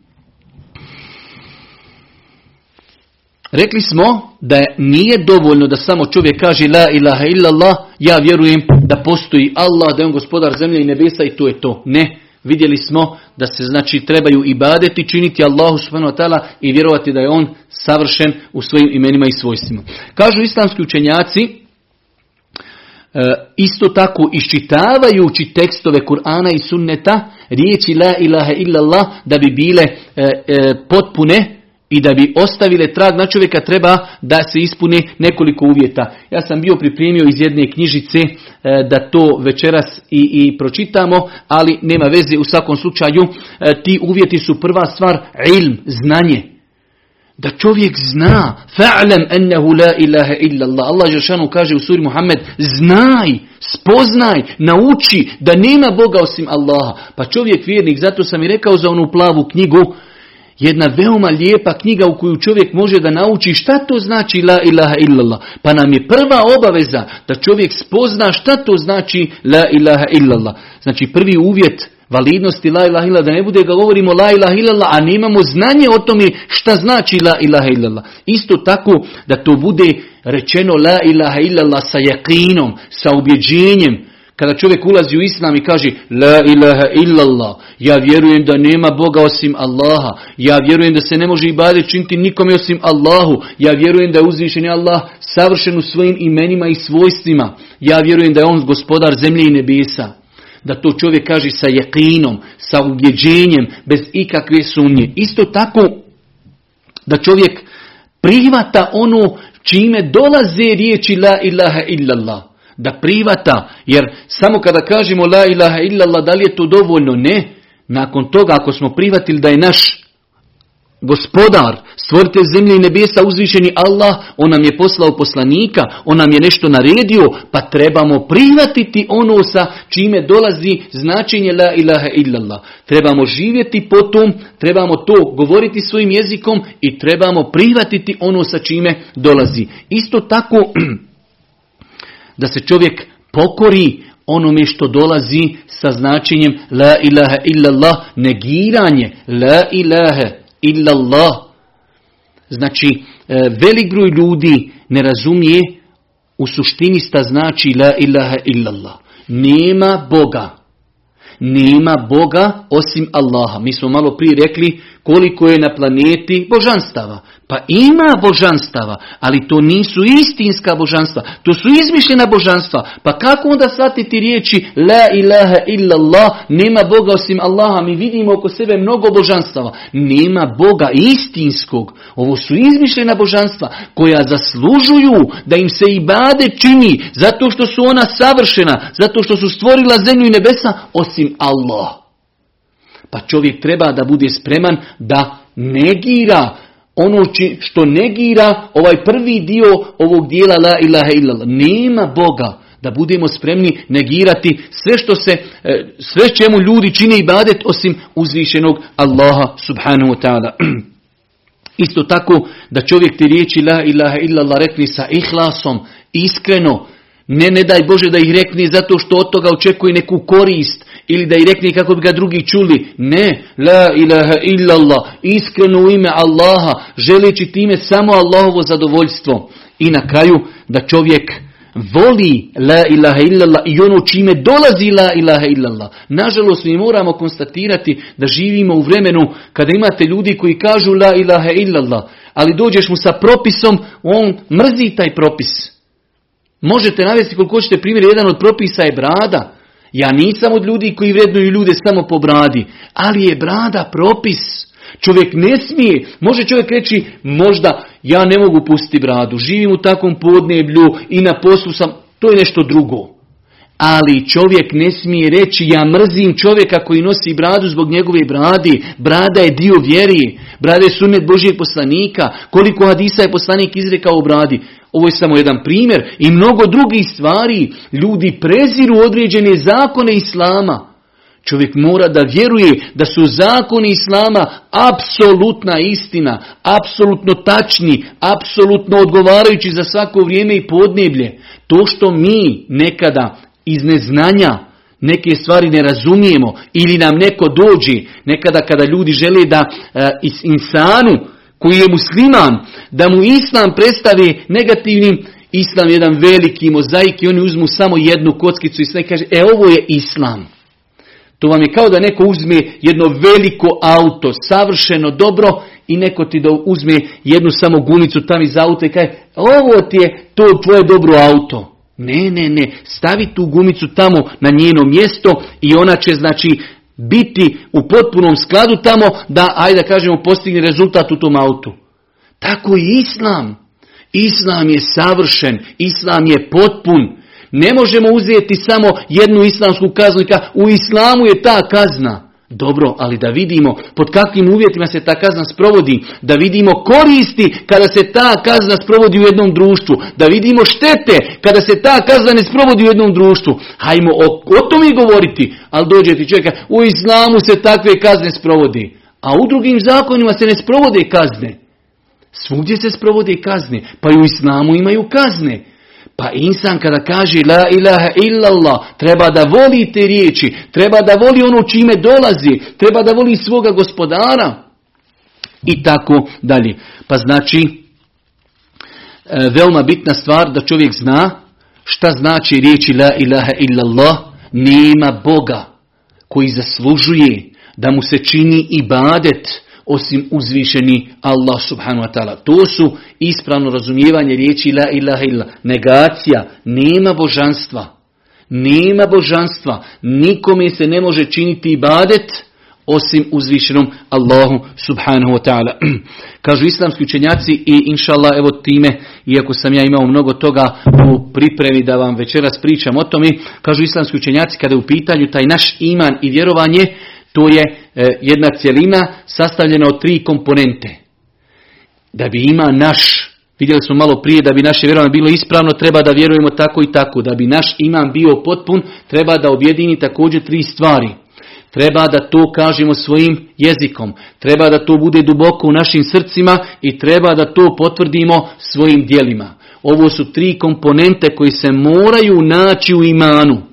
Rekli smo da nije dovoljno da samo čovjek kaže la ilaha illallah, ja vjerujem da postoji Allah, da je on gospodar zemlje i nebesa i to je to. Ne, vidjeli smo da se znači trebaju ibadeti, činiti Allahu subhanahu wa ta'ala i vjerovati da je on savršen u svojim imenima i svojstvima. Kažu islamski učenjaci, e, isto tako iščitavajući tekstove Kur'ana i sunneta, riječi la ilaha illallah da bi bile e, e, potpune i da bi ostavile trag na čovjeka treba da se ispuni nekoliko uvjeta. Ja sam bio pripremio iz jedne knjižice e, da to večeras i, i pročitamo, ali nema veze u svakom slučaju. E, ti uvjeti su prva stvar ilm, znanje. da čovjek zna fa'lam ennehu la ilaha illa Allah. Allah Žešanu kaže u suri Muhammed znaj, spoznaj, nauči da nema Boga osim Allaha. Pa čovjek vjernik, zato sam i rekao za onu plavu knjigu, jedna veoma lijepa knjiga u koju čovjek može da nauči šta to znači la ilaha illallah. Pa nam je prva obaveza da čovjek spozna šta to znači la ilaha illallah. Znači prvi uvjet validnosti la ilaha illallah, da ne bude ga govorimo la ilaha illallah, a nemamo znanje o tome šta znači la ilaha illallah. Isto tako da to bude rečeno la ilaha illallah sa jakinom, sa ubjeđenjem, kada čovjek ulazi u islam i kaže La ilaha illallah, ja vjerujem da nema Boga osim Allaha, ja vjerujem da se ne može ibade činiti nikome osim Allahu, ja vjerujem da je uzvišen Allah savršen u svojim imenima i svojstvima, ja vjerujem da je on gospodar zemlje i nebesa. Da to čovjek kaže sa jakinom, sa ubjeđenjem, bez ikakve sumnje. Isto tako da čovjek prihvata ono čime dolaze riječi la ilaha illallah da privata, jer samo kada kažemo la ilaha illallah, da li je to dovoljno? Ne. Nakon toga, ako smo privatili da je naš gospodar, stvorite zemlje i nebesa, uzvišeni Allah, on nam je poslao poslanika, on nam je nešto naredio, pa trebamo prihvatiti ono sa čime dolazi značenje la ilaha illallah. Trebamo živjeti po tom, trebamo to govoriti svojim jezikom i trebamo prihvatiti ono sa čime dolazi. Isto tako, da se čovjek pokori onome što dolazi sa značenjem la ilaha illallah, negiranje la ilaha illallah. Znači, e, velik broj ljudi ne razumije u suštini sta znači la ilaha illallah. Nema Boga. Nema Boga osim Allaha. Mi smo malo prije rekli koliko je na planeti božanstava. Pa ima božanstava, ali to nisu istinska božanstva, to su izmišljena božanstva. Pa kako onda shvatiti riječi La ilaha illallah, nema Boga osim Allaha, mi vidimo oko sebe mnogo božanstava. Nema Boga istinskog, ovo su izmišljena božanstva koja zaslužuju da im se i bade čini, zato što su ona savršena, zato što su stvorila zemlju i nebesa, osim Allah. Pa čovjek treba da bude spreman da negira ono što negira ovaj prvi dio ovog dijela la ilaha illallah. Nema Boga da budemo spremni negirati sve što se, e, sve čemu ljudi čine ibadet osim uzvišenog Allaha subhanahu wa ta'ala. Isto tako da čovjek ti riječi la ilaha illallah rekli sa ihlasom, iskreno, ne, ne daj Bože da ih rekne zato što od toga očekuje neku korist ili da ih rekne kako bi ga drugi čuli. Ne, la ilaha illallah, iskreno u ime Allaha, želeći time samo Allahovo zadovoljstvo. I na kraju da čovjek voli la ilaha illallah i ono čime dolazi la ilaha illallah. Nažalost mi moramo konstatirati da živimo u vremenu kada imate ljudi koji kažu la ilaha illallah, ali dođeš mu sa propisom, on mrzi taj propis. Možete navesti koliko hoćete primjer, jedan od propisa je brada. Ja nisam od ljudi koji vrednuju ljude samo po bradi, ali je brada propis. Čovjek ne smije, može čovjek reći možda ja ne mogu pustiti bradu, živim u takvom podneblju i na poslu sam, to je nešto drugo. Ali čovjek ne smije reći ja mrzim čovjeka koji nosi bradu zbog njegove bradi. Brada je dio vjeri. Brada je sunet Božijeg poslanika. Koliko hadisa je poslanik izrekao o bradi. Ovo je samo jedan primjer i mnogo drugih stvari. Ljudi preziru određene zakone Islama. Čovjek mora da vjeruje da su zakoni Islama apsolutna istina, apsolutno tačni, apsolutno odgovarajući za svako vrijeme i podneblje. To što mi nekada iz neznanja neke stvari ne razumijemo ili nam neko dođe, nekada kada ljudi žele da e, insanu koji je musliman, da mu islam predstavi negativnim, islam je jedan veliki mozaik i oni uzmu samo jednu kockicu i sve kaže, e ovo je islam. To vam je kao da neko uzme jedno veliko auto, savršeno dobro i neko ti da uzme jednu samo gunicu tam iz auta i kaže, ovo ti je to tvoje dobro auto. Ne, ne, ne, stavi tu gumicu tamo na njeno mjesto i ona će znači biti u potpunom skladu tamo da, ajde da kažemo, postigne rezultat u tom autu. Tako i Islam. Islam je savršen, Islam je potpun. Ne možemo uzeti samo jednu islamsku kaznu i u Islamu je ta kazna. Dobro, ali da vidimo pod kakvim uvjetima se ta kazna sprovodi, da vidimo koristi kada se ta kazna sprovodi u jednom društvu, da vidimo štete kada se ta kazna ne sprovodi u jednom društvu. Hajmo o, o tome govoriti, ali dođe ti čovjeka, u islamu se takve kazne sprovodi, a u drugim zakonima se ne sprovode kazne. Svugdje se sprovode kazne, pa i u islamu imaju kazne. Pa insan kada kaže la ilaha illallah, treba da voli te riječi, treba da voli ono čime dolazi, treba da voli svoga gospodara i tako dalje. Pa znači, e, veoma bitna stvar da čovjek zna šta znači riječi la ilaha illallah, nema Boga koji zaslužuje da mu se čini ibadet, osim uzvišeni Allah subhanahu wa ta'ala. To su ispravno razumijevanje riječi la ilaha illa. Negacija, nema božanstva. Nema božanstva. Nikome se ne može činiti ibadet osim uzvišenom Allahu subhanahu wa ta'ala. Kažu islamski učenjaci i inšallah evo time, iako sam ja imao mnogo toga u pripremi da vam večeras pričam o tome, kažu islamski učenjaci kada je u pitanju taj naš iman i vjerovanje, to je jedna cjelina sastavljena od tri komponente. Da bi ima naš, vidjeli smo malo prije, da bi naše vjerovanje bilo ispravno, treba da vjerujemo tako i tako. Da bi naš iman bio potpun, treba da objedini također tri stvari. Treba da to kažemo svojim jezikom, treba da to bude duboko u našim srcima i treba da to potvrdimo svojim dijelima. Ovo su tri komponente koji se moraju naći u imanu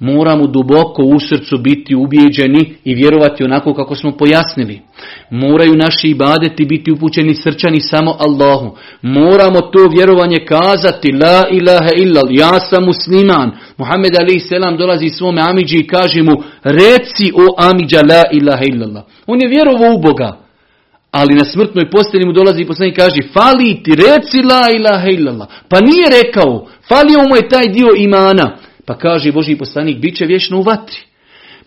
moramo duboko u srcu biti ubijeđeni i vjerovati onako kako smo pojasnili. Moraju naši ibadeti biti upućeni srčani samo Allahu. Moramo to vjerovanje kazati, la ilaha illa, ja sam musliman. Muhammed Ali selam dolazi svome Amidži i kaže mu, reci o Amidža la ilaha illallah. On je vjerovao u Boga. Ali na smrtnoj postelji mu dolazi i poslanik kaže, fali ti, reci la ilaha illallah. Pa nije rekao, falio mu je taj dio imana. Pa kaže Boži poslanik, bit će vječno u vatri.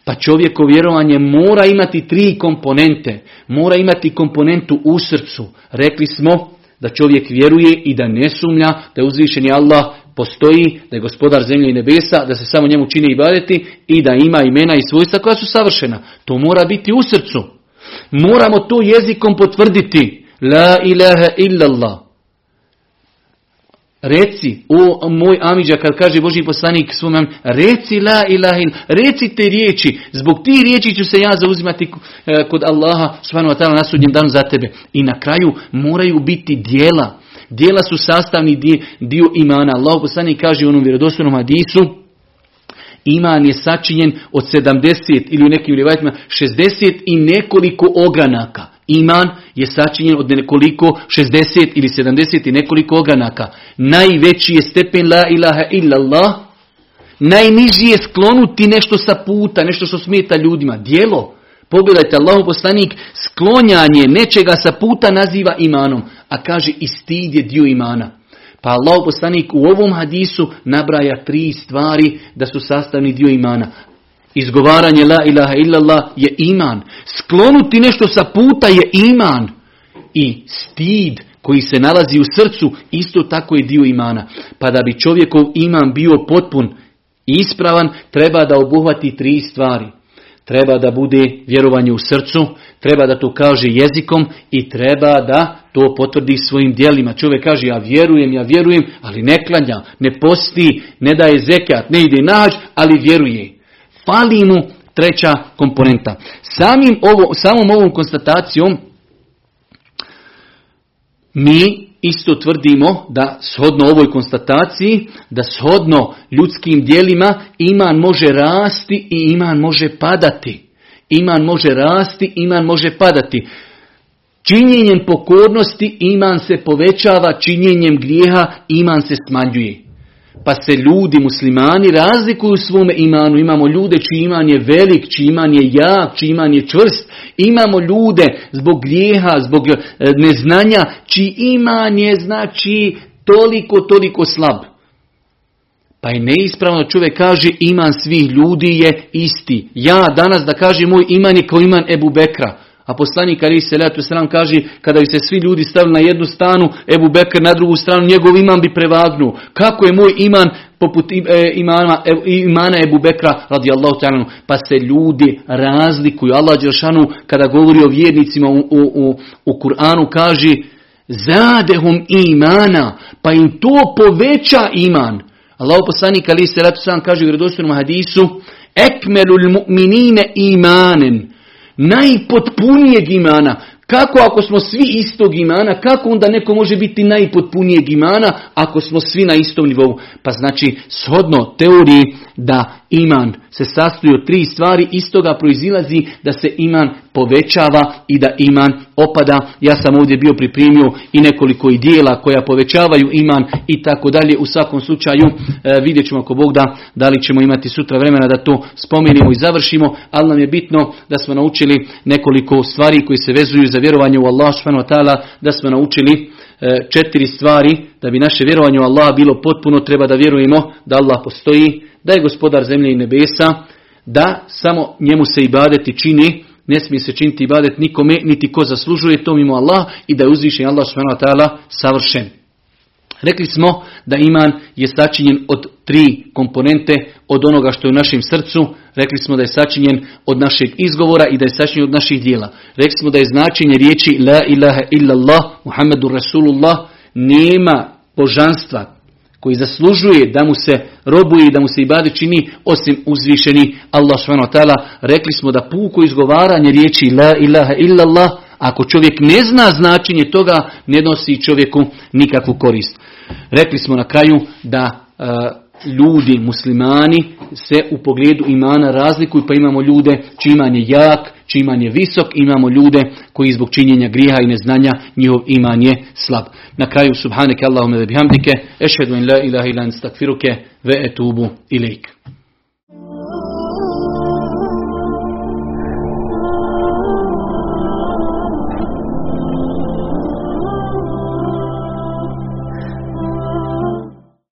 Pa čovjeko vjerovanje mora imati tri komponente. Mora imati komponentu u srcu. Rekli smo da čovjek vjeruje i da ne sumnja da je uzvišeni Allah postoji, da je gospodar zemlje i nebesa, da se samo njemu čini i badeti i da ima imena i svojstva koja su savršena. To mora biti u srcu. Moramo to jezikom potvrditi. La ilaha illallah. Reci, o moj Amidža, kad kaže Boži poslanik svom reci la ilahin, reci te riječi, zbog ti riječi ću se ja zauzimati e, kod Allaha subhanahu wa ta'ala na sudnjem danu za tebe. I na kraju moraju biti dijela. Dijela su sastavni dio, dio imana. Allah poslanik kaže u onom vjerodostojnom hadisu, iman je sačinjen od 70 ili u nekim rivajtima 60 i nekoliko ogranaka. Iman je sačinjen od nekoliko 60 ili 70 i nekoliko ogranaka. Najveći je stepen la ilaha illallah. Najniži je sklonuti nešto sa puta, nešto što smeta ljudima. Dijelo. Pogledajte, Allah poslanik sklonjanje nečega sa puta naziva imanom. A kaže i stid je dio imana. Pa Allah poslanik u ovom hadisu nabraja tri stvari da su sastavni dio imana. Izgovaranje la ilaha illallah je iman. Sklonuti nešto sa puta je iman. I stid koji se nalazi u srcu isto tako je dio imana. Pa da bi čovjekov iman bio potpun i ispravan treba da obuhvati tri stvari. Treba da bude vjerovanje u srcu, treba da to kaže jezikom i treba da to potvrdi svojim dijelima. Čovjek kaže ja vjerujem, ja vjerujem, ali ne klanja, ne posti, ne daje zekat, ne ide nađ, ali vjeruje. Fali mu treća komponenta. Samim ovo, samom ovom konstatacijom mi isto tvrdimo da shodno ovoj konstataciji, da shodno ljudskim dijelima iman može rasti i iman može padati. Iman može rasti, iman može padati. Činjenjem pokornosti iman se povećava, činjenjem grijeha iman se smanjuje. Pa se ljudi, muslimani, razlikuju svome imanu. Imamo ljude čiji iman je velik, čiji iman je jak, čiji iman je čvrst. Imamo ljude zbog grijeha, zbog e, neznanja, čiji iman je znači toliko, toliko slab. Pa je neispravno čovjek kaže iman svih ljudi je isti. Ja danas da kažem moj iman je kao iman Ebu Bekra. A poslanik Ali se sram kaže kada bi se svi ljudi stavili na jednu stranu, Ebu Bekr na drugu stranu, njegov iman bi prevagnuo. Kako je moj iman poput e, imana, imana Ebu Bekra radijallahu ta'ala, pa se ljudi razlikuju. Allah Đeršanu kada govori o vjernicima u, u, u Kur'anu kaže zadehum imana, pa im to poveća iman. Allah poslanik ali se ratu sam kaže u vjerodostojnom hadisu ekmelul mu'minine imanen najpotpunijeg imana kako ako smo svi istog imana, kako onda neko može biti najpotpunijeg imana ako smo svi na istom nivou? Pa znači, shodno teoriji da iman se sastoji od tri stvari, iz toga proizilazi da se iman povećava i da iman opada. Ja sam ovdje bio pripremio i nekoliko i dijela koja povećavaju iman i tako dalje. U svakom slučaju e, vidjet ćemo ako Bog da, da li ćemo imati sutra vremena da to spomenimo i završimo, ali nam je bitno da smo naučili nekoliko stvari koji se vezuju za vjerovanje u Allah da smo naučili četiri stvari da bi naše vjerovanje u Allah bilo potpuno treba da vjerujemo da Allah postoji, da je gospodar zemlje i nebesa, da samo njemu se ibadeti čini, ne smije se činiti ibadet nikome, niti ko zaslužuje to mimo Allah i da je uzvišen Allah subhanahu savršen. Rekli smo da iman je sačinjen od tri komponente, od onoga što je u našem srcu, rekli smo da je sačinjen od našeg izgovora i da je sačinjen od naših dijela. Rekli smo da je značenje riječi La ilaha illallah, Muhammedu Rasulullah, nema božanstva koji zaslužuje da mu se robuje i da mu se ibade čini osim uzvišeni Allah subhanahu Rekli smo da puko izgovaranje riječi la ilaha illallah ako čovjek ne zna značenje toga ne nosi čovjeku nikakvu korist. Rekli smo na kraju da e, ljudi, muslimani se u pogledu imana razlikuju pa imamo ljude čiji iman je jak, čiji iman je visok, imamo ljude koji zbog činjenja grijeha i neznanja njihov iman je slab. Na kraju subhaneke Allahume ve bihamdike, ešhedu in la ilaha ilan stakfiruke ve etubu ilaik.